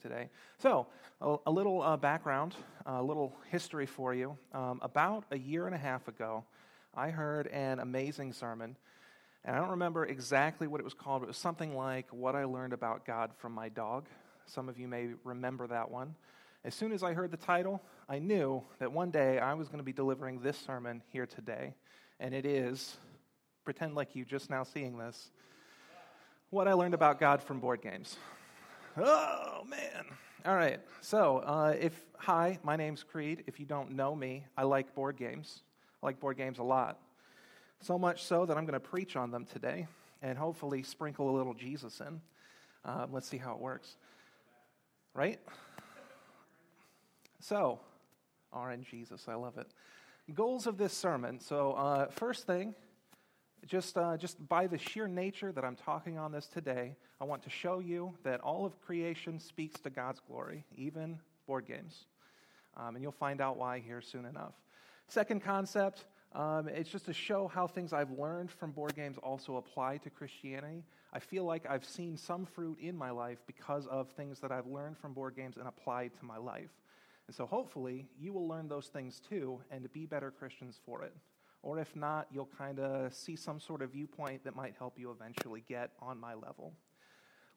today. So, a, a little uh, background, a little history for you. Um, about a year and a half ago, I heard an amazing sermon. And I don't remember exactly what it was called, but it was something like What I Learned About God from My Dog. Some of you may remember that one. As soon as I heard the title, I knew that one day I was going to be delivering this sermon here today. And it is, pretend like you just now seeing this, what I learned about God from board games. Oh, man. All right. So, uh, if, hi, my name's Creed. If you don't know me, I like board games. I like board games a lot. So much so that I'm going to preach on them today and hopefully sprinkle a little Jesus in. Uh, let's see how it works. Right? So, R RN Jesus, I love it. Goals of this sermon. So, uh, first thing, just, uh, just by the sheer nature that I'm talking on this today, I want to show you that all of creation speaks to God's glory, even board games. Um, and you'll find out why here soon enough. Second concept, um, it's just to show how things I've learned from board games also apply to Christianity. I feel like I've seen some fruit in my life because of things that I've learned from board games and applied to my life. And so hopefully you will learn those things too and be better Christians for it. Or if not, you'll kind of see some sort of viewpoint that might help you eventually get on my level.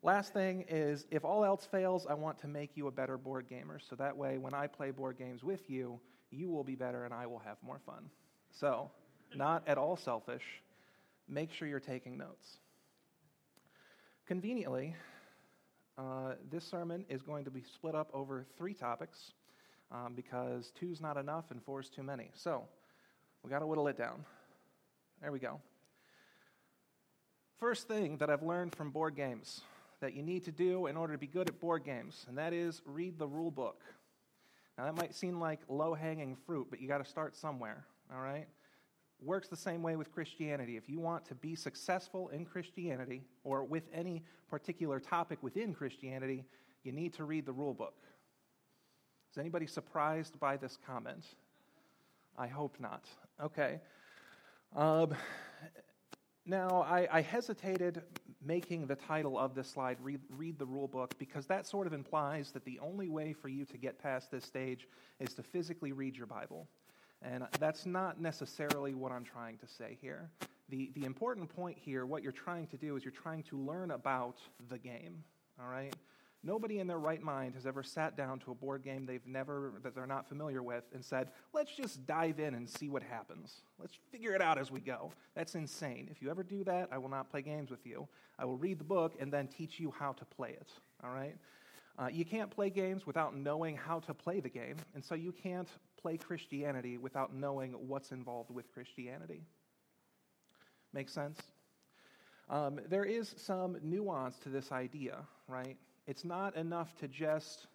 Last thing is if all else fails, I want to make you a better board gamer. So that way, when I play board games with you, you will be better and I will have more fun. So, not at all selfish. Make sure you're taking notes. Conveniently, uh, this sermon is going to be split up over three topics um, because two's not enough and four's too many. So, we got to whittle it down. There we go. First thing that I've learned from board games that you need to do in order to be good at board games, and that is read the rule book. Now, that might seem like low hanging fruit, but you got to start somewhere, all right? Works the same way with Christianity. If you want to be successful in Christianity or with any particular topic within Christianity, you need to read the rule book. Is anybody surprised by this comment? I hope not. Okay. Um, now, I, I, hesitated making the title of this slide read, read the rule book because that sort of implies that the only way for you to get past this stage is to physically read your Bible. And that's not necessarily what I'm trying to say here. The, the important point here, what you're trying to do is you're trying to learn about the game, all right? Nobody in their right mind has ever sat down to a board game they've never, that they're not familiar with, and said, let's just dive in and see what happens. Let's figure it out as we go. That's insane. If you ever do that, I will not play games with you. I will read the book and then teach you how to play it, all right? Uh, you can't play games without knowing how to play the game, and so you can't play Christianity without knowing what's involved with Christianity. Make sense? Um, there is some nuance to this idea, right? It's not enough to just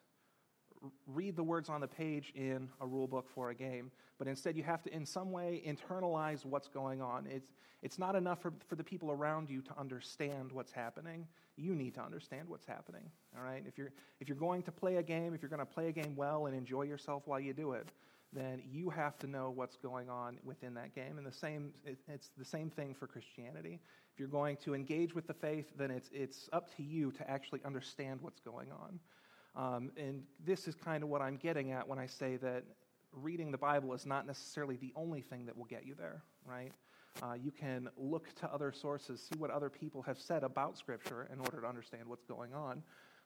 read the words on the page in a rule book for a game, but instead you have to, in some way, internalize what's going on. It's, it's not enough for, for the people around you to understand what's happening. You need to understand what's happening, all right? If you're, if you're going to play a game, if you're going to play a game well and enjoy yourself while you do it, then you have to know what's going on within that game. And the same, it, it's the same thing for Christianity. If you're going to engage with the faith, then it's, it's up to you to actually understand what's going on. Um, and this is kind of what I'm getting at when I say that reading the Bible is not necessarily the only thing that will get you there, right? Uh, you can look to other sources, see what other people have said about Scripture in order to understand what's going on.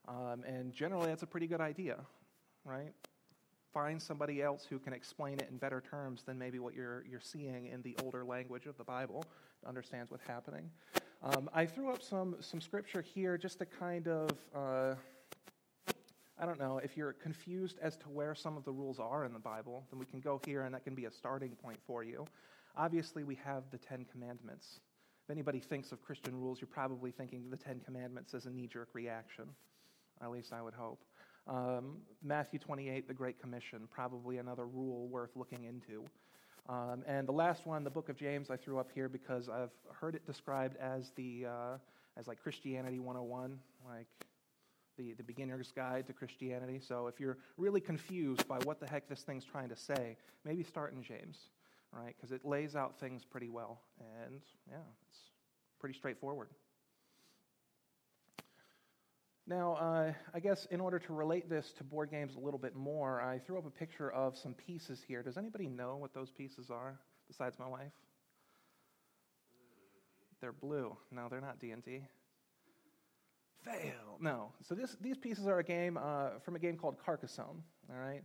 Um, and generally, that's a pretty good idea, right? Find somebody else who can explain it in better terms than maybe what you're, you're seeing in the older language of the Bible, understands what's happening. Um, I threw up some, some scripture here just to kind of, uh, I don't know, if you're confused as to where some of the rules are in the Bible, then we can go here and that can be a starting point for you. Obviously, we have the Ten Commandments. If anybody thinks of Christian rules, you're probably thinking the Ten Commandments as a knee jerk reaction. At least I would hope. Um, Matthew 28, the Great Commission, probably another rule worth looking into. Um, and the last one, the book of James, I threw up here because I've heard it described as the uh, as like Christianity 101, like the, the beginner's guide to Christianity. So if you're really confused by what the heck this thing's trying to say, maybe start in James, right? Because it lays out things pretty well. And yeah, it's pretty straightforward. Now, uh, I guess in order to relate this to board games a little bit more, I threw up a picture of some pieces here. Does anybody know what those pieces are besides my wife? They're blue. No, they're not D&D. Fail. No. So this, these pieces are a game uh, from a game called Carcassonne. All right.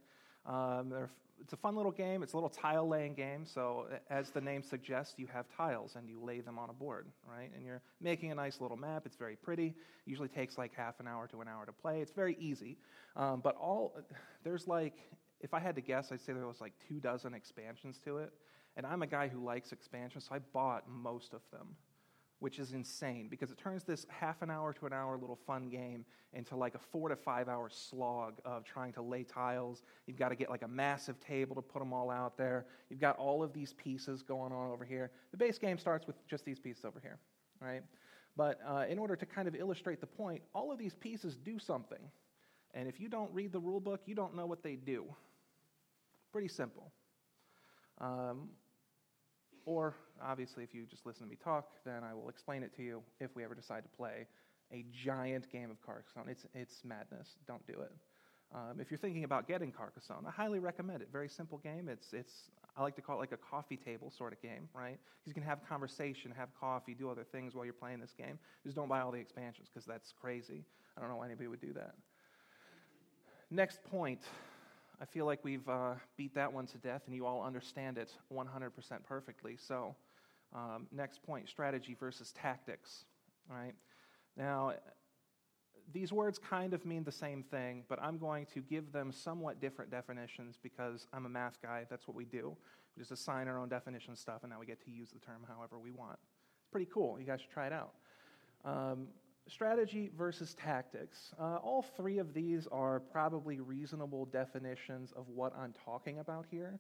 Um, it's a fun little game. It's a little tile laying game. So, as the name suggests, you have tiles and you lay them on a board, right? And you're making a nice little map. It's very pretty. Usually takes like half an hour to an hour to play. It's very easy. Um, but all there's like, if I had to guess, I'd say there was like two dozen expansions to it. And I'm a guy who likes expansions, so I bought most of them which is insane because it turns this half an hour to an hour little fun game into like a four to five hour slog of trying to lay tiles. You've got to get like a massive table to put them all out there. You've got all of these pieces going on over here. The base game starts with just these pieces over here, right? But uh, in order to kind of illustrate the point, all of these pieces do something. And if you don't read the rule book, you don't know what they do. Pretty simple. Um, or, obviously, if you just listen to me talk, then I will explain it to you if we ever decide to play a giant game of Carcassonne. It's, it's madness. Don't do it. Um, if you're thinking about getting Carcassonne, I highly recommend it. Very simple game. It's, it's, I like to call it like a coffee table sort of game, right? You can have conversation, have coffee, do other things while you're playing this game. Just don't buy all the expansions because that's crazy. I don't know why anybody would do that. Next point I feel like we've uh, beat that one to death and you all understand it 100% perfectly. So, um, next point strategy versus tactics. Right. Now, these words kind of mean the same thing, but I'm going to give them somewhat different definitions because I'm a math guy. That's what we do. We just assign our own definition stuff, and now we get to use the term however we want. It's pretty cool. You guys should try it out. Um, strategy versus tactics. Uh, all three of these are probably reasonable definitions of what I'm talking about here.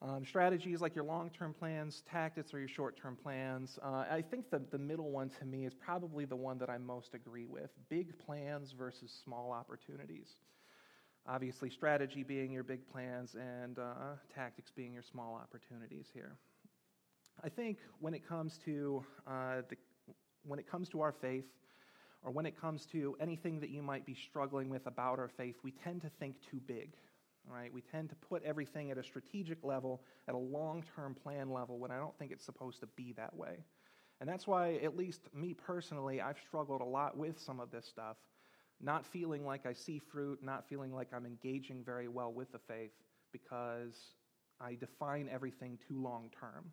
Um, strategies like your long term plans, tactics are your short term plans. Uh, I think the, the middle one to me is probably the one that I most agree with big plans versus small opportunities. Obviously, strategy being your big plans and uh, tactics being your small opportunities here. I think when it comes to uh, the, when it comes to our faith, or when it comes to anything that you might be struggling with about our faith, we tend to think too big. Right? We tend to put everything at a strategic level, at a long term plan level, when I don't think it's supposed to be that way. And that's why, at least me personally, I've struggled a lot with some of this stuff, not feeling like I see fruit, not feeling like I'm engaging very well with the faith, because I define everything too long term.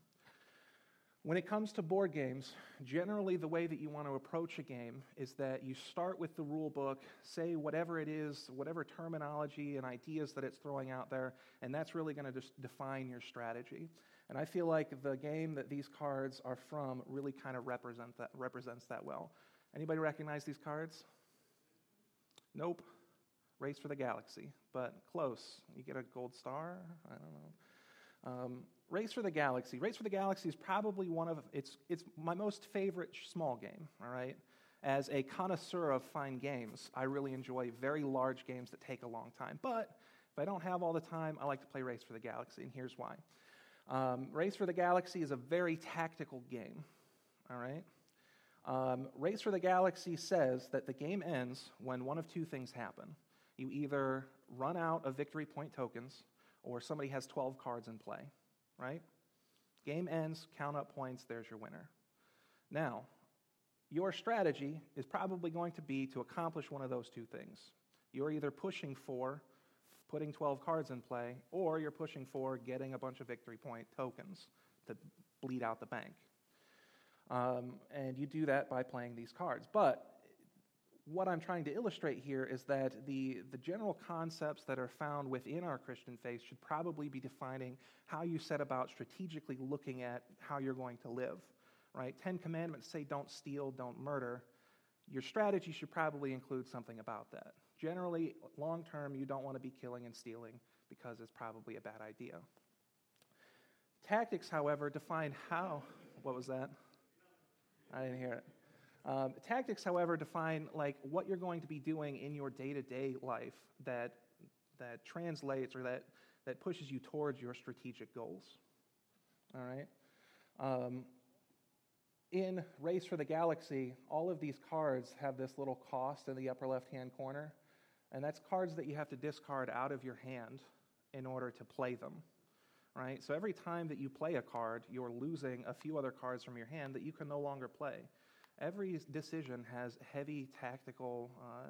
When it comes to board games, generally the way that you want to approach a game is that you start with the rule book, say whatever it is, whatever terminology and ideas that it's throwing out there, and that's really going to just define your strategy. And I feel like the game that these cards are from really kind of represent that, represents that well. Anybody recognize these cards? Nope. Race for the Galaxy, but close. You get a gold star? I don't know. Um, Race for the Galaxy. Race for the Galaxy is probably one of it's it's my most favorite small game. All right. As a connoisseur of fine games, I really enjoy very large games that take a long time. But if I don't have all the time, I like to play Race for the Galaxy, and here's why. Um, Race for the Galaxy is a very tactical game. All right. Um, Race for the Galaxy says that the game ends when one of two things happen. You either run out of victory point tokens, or somebody has 12 cards in play right? Game ends, count up points, there's your winner. Now, your strategy is probably going to be to accomplish one of those two things. You're either pushing for putting 12 cards in play, or you're pushing for getting a bunch of victory point tokens to bleed out the bank. Um, and you do that by playing these cards. But what I'm trying to illustrate here is that the, the general concepts that are found within our Christian faith should probably be defining how you set about strategically looking at how you're going to live. Right? Ten Commandments say don't steal, don't murder. Your strategy should probably include something about that. Generally, long term, you don't want to be killing and stealing because it's probably a bad idea. Tactics, however, define how. What was that? I didn't hear it. Um, tactics, however, define like what you're going to be doing in your day-to-day life that that translates or that that pushes you towards your strategic goals. All right. Um, in Race for the Galaxy, all of these cards have this little cost in the upper left hand corner, and that's cards that you have to discard out of your hand in order to play them. Right? So every time that you play a card, you're losing a few other cards from your hand that you can no longer play. Every decision has heavy tactical uh,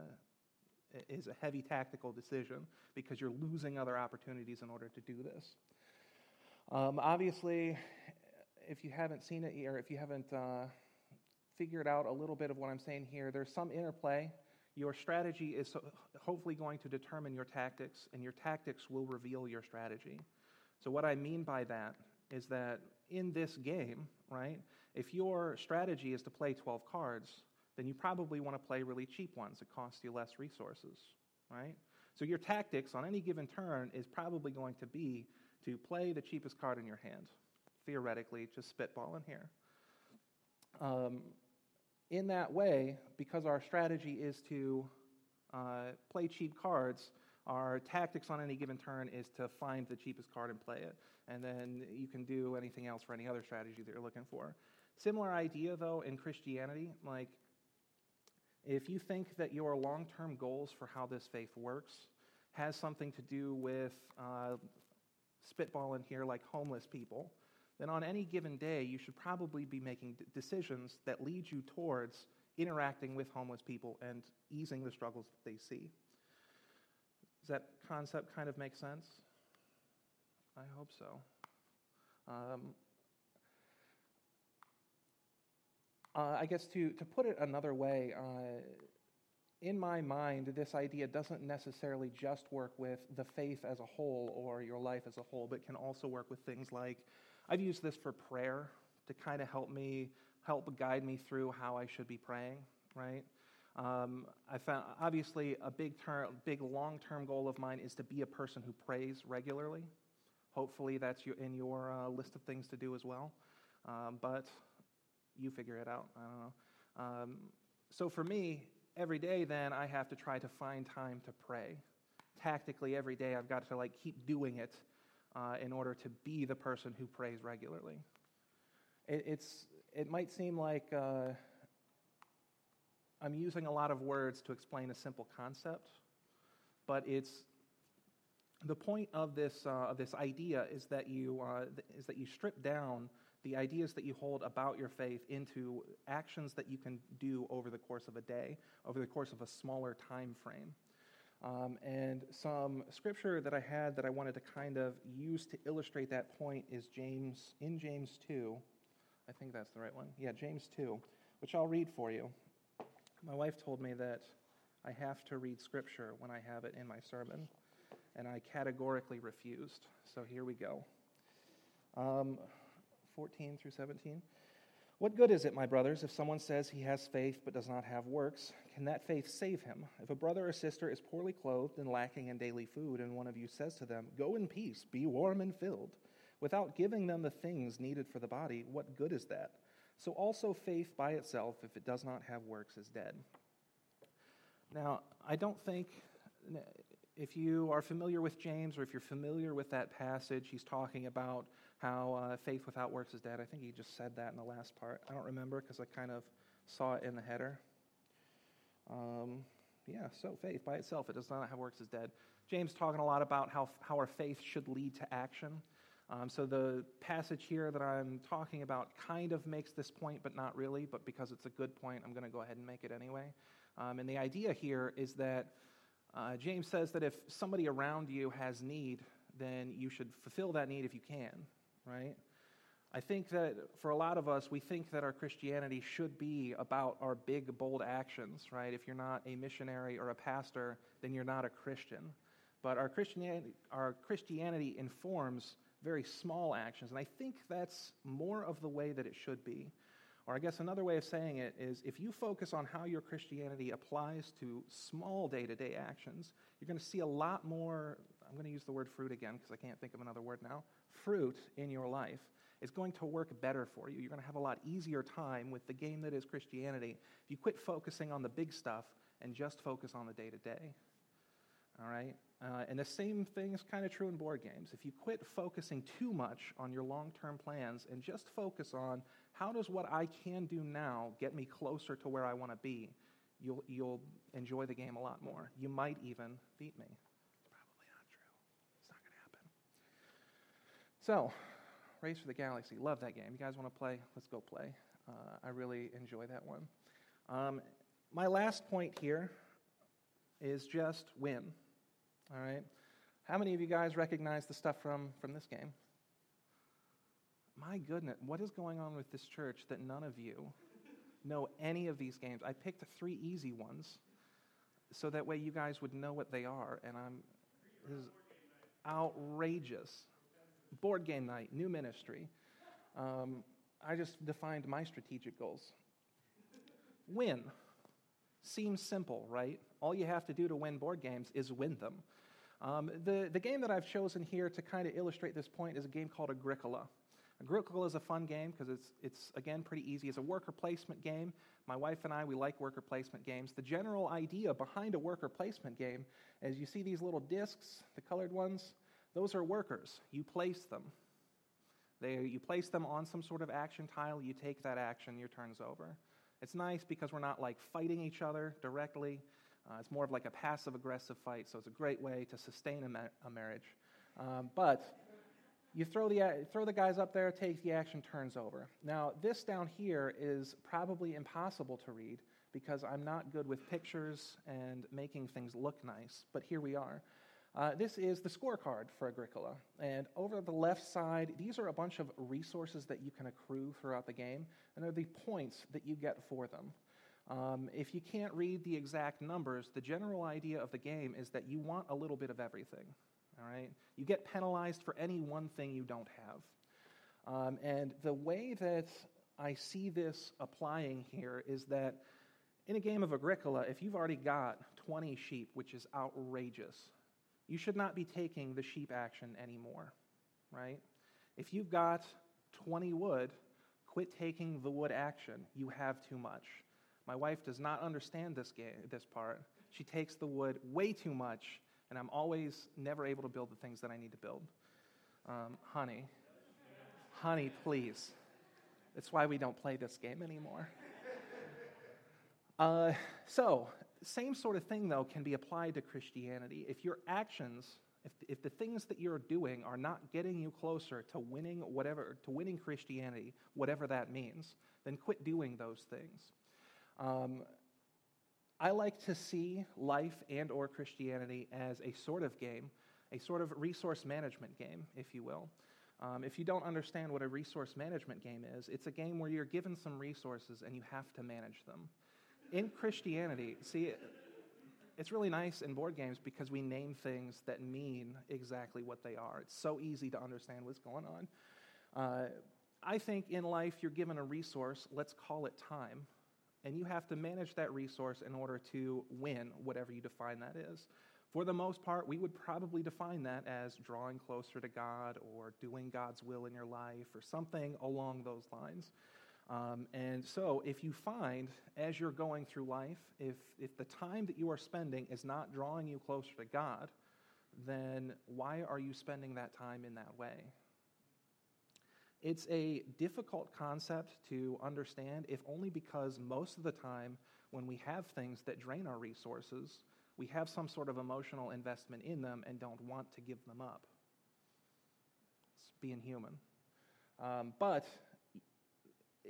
is a heavy tactical decision because you're losing other opportunities in order to do this. Um, obviously, if you haven't seen it or if you haven't uh, figured out a little bit of what I'm saying here, there's some interplay. Your strategy is hopefully going to determine your tactics, and your tactics will reveal your strategy. So, what I mean by that is that in this game, right, if your strategy is to play 12 cards, then you probably want to play really cheap ones that cost you less resources, right? So, your tactics on any given turn is probably going to be to play the cheapest card in your hand theoretically, just spitballing here. Um, in that way, because our strategy is to uh, play cheap cards, our tactics on any given turn is to find the cheapest card and play it. And then you can do anything else for any other strategy that you're looking for. Similar idea, though, in Christianity. Like, if you think that your long term goals for how this faith works has something to do with uh, spitballing here, like homeless people, then on any given day, you should probably be making decisions that lead you towards interacting with homeless people and easing the struggles that they see. Does that concept kind of make sense? I hope so. Um, uh, I guess to, to put it another way, uh, in my mind, this idea doesn't necessarily just work with the faith as a whole or your life as a whole, but can also work with things like I've used this for prayer to kind of help me, help guide me through how I should be praying, right? Um, I found obviously a big term, big long-term goal of mine is to be a person who prays regularly. Hopefully, that's in your uh, list of things to do as well. Um, but you figure it out. I don't know. Um, so for me, every day, then I have to try to find time to pray. Tactically, every day I've got to like keep doing it uh, in order to be the person who prays regularly. It, it's, it might seem like uh, I'm using a lot of words to explain a simple concept, but it's the point of this, uh, of this idea is that, you, uh, is that you strip down the ideas that you hold about your faith into actions that you can do over the course of a day, over the course of a smaller time frame. Um, and some scripture that I had that I wanted to kind of use to illustrate that point is James, in James 2. I think that's the right one. Yeah, James 2, which I'll read for you. My wife told me that I have to read scripture when I have it in my sermon, and I categorically refused. So here we go. Um, 14 through 17. What good is it, my brothers, if someone says he has faith but does not have works? Can that faith save him? If a brother or sister is poorly clothed and lacking in daily food, and one of you says to them, Go in peace, be warm and filled, without giving them the things needed for the body, what good is that? So also faith by itself, if it does not have works, is dead. Now, I don't think if you are familiar with James or if you're familiar with that passage, he's talking about how uh, faith without works is dead. I think he just said that in the last part. I don't remember because I kind of saw it in the header. Um, yeah, so faith by itself, it does not have works, is dead. James talking a lot about how, how our faith should lead to action. Um, so the passage here that I'm talking about kind of makes this point, but not really. But because it's a good point, I'm going to go ahead and make it anyway. Um, and the idea here is that uh, James says that if somebody around you has need, then you should fulfill that need if you can, right? I think that for a lot of us, we think that our Christianity should be about our big, bold actions, right? If you're not a missionary or a pastor, then you're not a Christian. But our Christianity, our Christianity informs very small actions, and I think that's more of the way that it should be. Or I guess another way of saying it is if you focus on how your Christianity applies to small day to day actions, you're going to see a lot more. I'm going to use the word fruit again because I can't think of another word now. Fruit in your life is going to work better for you. You're going to have a lot easier time with the game that is Christianity if you quit focusing on the big stuff and just focus on the day to day. All right? Uh, and the same thing is kind of true in board games. If you quit focusing too much on your long term plans and just focus on how does what I can do now get me closer to where I want to be? You'll, you'll enjoy the game a lot more. You might even beat me. It's probably not true. It's not going to happen. So, Race for the Galaxy. Love that game. You guys want to play? Let's go play. Uh, I really enjoy that one. Um, my last point here is just win. All right? How many of you guys recognize the stuff from, from this game? My goodness, what is going on with this church that none of you know any of these games? I picked three easy ones so that way you guys would know what they are, and I'm this is outrageous. Board game night, new ministry. Um, I just defined my strategic goals. Win. Seems simple, right? All you have to do to win board games is win them. Um, the, the game that I've chosen here to kind of illustrate this point is a game called Agricola. Agricola is a fun game because it's, it's, again, pretty easy. It's a worker placement game. My wife and I, we like worker placement games. The general idea behind a worker placement game is you see these little discs, the colored ones, those are workers. You place them. They, you place them on some sort of action tile, you take that action, your turn's over. It's nice because we're not like fighting each other directly. Uh, it's more of like a passive aggressive fight, so it's a great way to sustain a, ma- a marriage. Um, but you throw the, throw the guys up there, take the action, turns over. Now, this down here is probably impossible to read because I'm not good with pictures and making things look nice, but here we are. Uh, this is the scorecard for Agricola. And over the left side, these are a bunch of resources that you can accrue throughout the game, and they're the points that you get for them. Um, if you can't read the exact numbers, the general idea of the game is that you want a little bit of everything. All right? You get penalized for any one thing you don't have. Um, and the way that I see this applying here is that in a game of Agricola, if you've already got 20 sheep, which is outrageous, you should not be taking the sheep action anymore, right? If you've got 20 wood, quit taking the wood action. You have too much. My wife does not understand this, game, this part. She takes the wood way too much, and I'm always never able to build the things that I need to build. Um, honey, honey, please. That's why we don't play this game anymore. Uh, so, same sort of thing, though, can be applied to Christianity. If your actions, if, if the things that you're doing are not getting you closer to winning whatever, to winning Christianity, whatever that means, then quit doing those things. Um, I like to see life and or Christianity as a sort of game, a sort of resource management game, if you will. Um, if you don't understand what a resource management game is, it's a game where you're given some resources and you have to manage them in Christianity, see, it's really nice in board games because we name things that mean exactly what they are. It's so easy to understand what's going on. Uh, I think in life you're given a resource, let's call it time, and you have to manage that resource in order to win whatever you define that is. For the most part, we would probably define that as drawing closer to God or doing God's will in your life or something along those lines. Um, and so, if you find as you're going through life, if, if the time that you are spending is not drawing you closer to God, then why are you spending that time in that way? It's a difficult concept to understand, if only because most of the time when we have things that drain our resources, we have some sort of emotional investment in them and don't want to give them up. It's being human. Um, but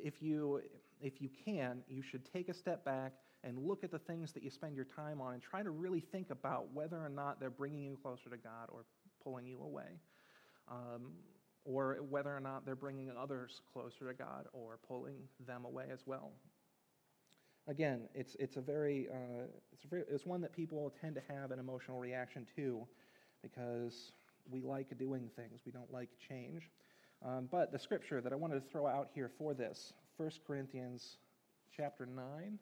if you, if you can, you should take a step back and look at the things that you spend your time on and try to really think about whether or not they're bringing you closer to God or pulling you away. Um, or whether or not they're bringing others closer to God or pulling them away as well. Again, it's, it's, a very, uh, it's, a very, it's one that people tend to have an emotional reaction to because we like doing things, we don't like change. Um, but the scripture that I wanted to throw out here for this, 1 Corinthians chapter 9.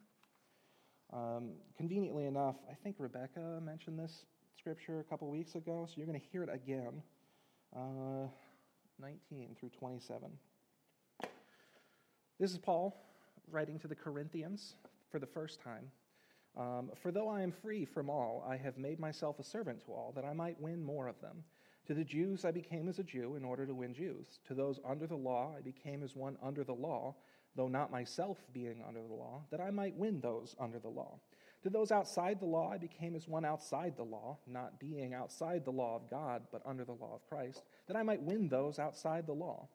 Um, conveniently enough, I think Rebecca mentioned this scripture a couple weeks ago, so you're going to hear it again. Uh, 19 through 27. This is Paul writing to the Corinthians for the first time. Um, for though I am free from all, I have made myself a servant to all, that I might win more of them. To the Jews I became as a Jew in order to win Jews. To those under the law I became as one under the law, though not myself being under the law, that I might win those under the law. To those outside the law, I became as one outside the law, not being outside the law of God, but under the law of Christ, that I might win those outside the law.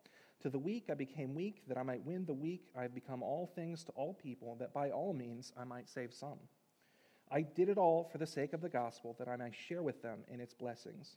To the weak I became weak, that I might win the weak. I have become all things to all people, that by all means I might save some. I did it all for the sake of the gospel, that I might share with them in its blessings.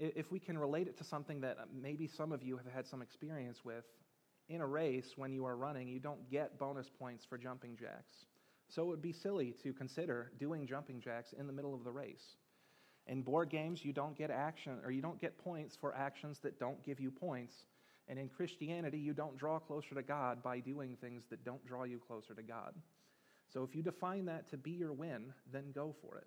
if we can relate it to something that maybe some of you have had some experience with, in a race, when you are running, you don't get bonus points for jumping jacks. So it would be silly to consider doing jumping jacks in the middle of the race. In board games, you don't get action or you don't get points for actions that don't give you points. And in Christianity, you don't draw closer to God by doing things that don't draw you closer to God. So if you define that to be your win, then go for it.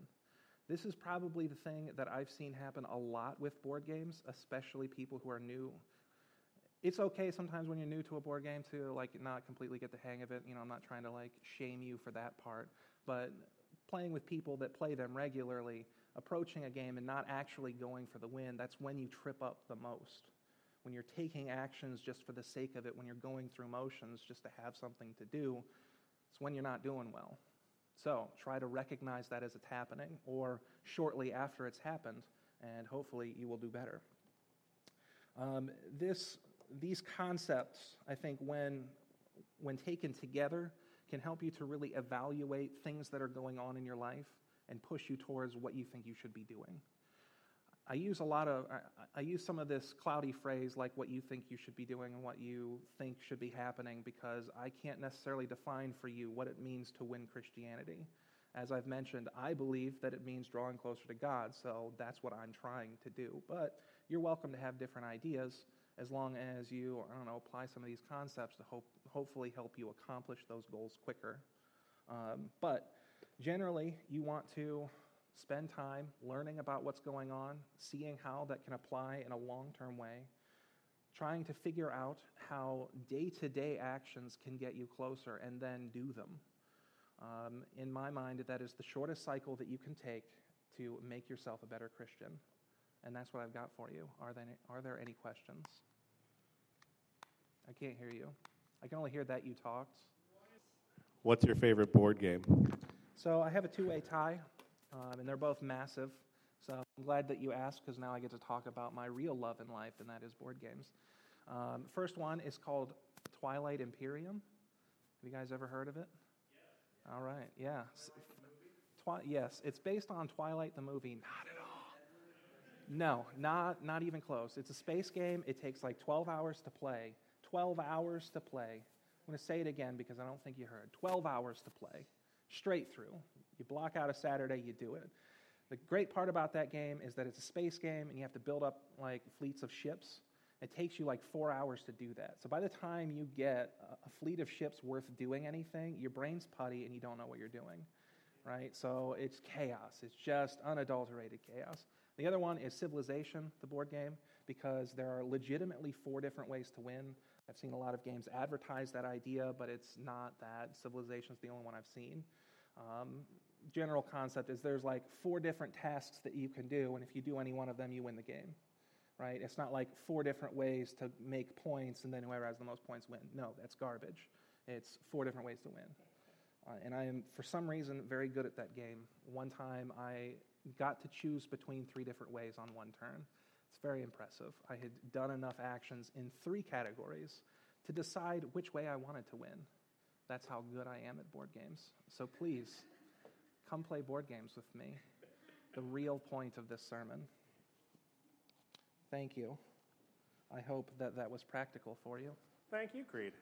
This is probably the thing that I've seen happen a lot with board games, especially people who are new. It's okay sometimes when you're new to a board game to like not completely get the hang of it. You know, I'm not trying to like shame you for that part, but playing with people that play them regularly, approaching a game and not actually going for the win, that's when you trip up the most. When you're taking actions just for the sake of it, when you're going through motions just to have something to do, it's when you're not doing well. So try to recognize that as it's happening or shortly after it's happened, and hopefully you will do better. Um, this, these concepts, I think, when, when taken together, can help you to really evaluate things that are going on in your life and push you towards what you think you should be doing. I use a lot of, I, I, use some of this cloudy phrase like what you think you should be doing and what you think should be happening because I can't necessarily define for you what it means to win Christianity. As I've mentioned, I believe that it means drawing closer to God, so that's what I'm trying to do. But you're welcome to have different ideas as long as you, I don't know, apply some of these concepts to hope, hopefully help you accomplish those goals quicker. Um, but generally, you want to spend time learning about what's going on, seeing how that can apply in a long term way, trying to figure out how day to day actions can get you closer, and then do them. Um, in my mind, that is the shortest cycle that you can take to make yourself a better Christian. And that's what I've got for you. Are there, any, are there any questions? I can't hear you. I can only hear that you talked. What's your favorite board game? So I have a two way tie um, and they're both massive. So I'm glad that you asked because now I get to talk about my real love in life, and that is board games. Um, first one is called Twilight Imperium. Have you guys ever heard of it? Yes. All right, yeah. Twi- yes, it's based on Twilight the movie. Not at all. No, not, not even close. It's a space game. It takes like 12 hours to play. 12 hours to play. I'm going to say it again because I don't think you heard. 12 hours to play, straight through. You block out a Saturday, you do it. The great part about that game is that it's a space game and you have to build up like fleets of ships. It takes you like four hours to do that. So by the time you get a fleet of ships worth doing anything, your brain's putty and you don't know what you're doing, right? So it's chaos. It's just unadulterated chaos. The other one is Civilization, the board game, because there are legitimately four different ways to win. I've seen a lot of games advertise that idea, but it's not that. Civilization is the only one I've seen. Um, general concept is there's like four different tasks that you can do, and if you do any one of them, you win the game. Right? It's not like four different ways to make points, and then whoever has the most points win. No, that's garbage. It's four different ways to win. Uh, and I am, for some reason, very good at that game. One time I got to choose between three different ways on one turn. It's very impressive. I had done enough actions in three categories to decide which way I wanted to win. That's how good I am at board games. So please, come play board games with me. The real point of this sermon. Thank you. I hope that that was practical for you. Thank you, Creed.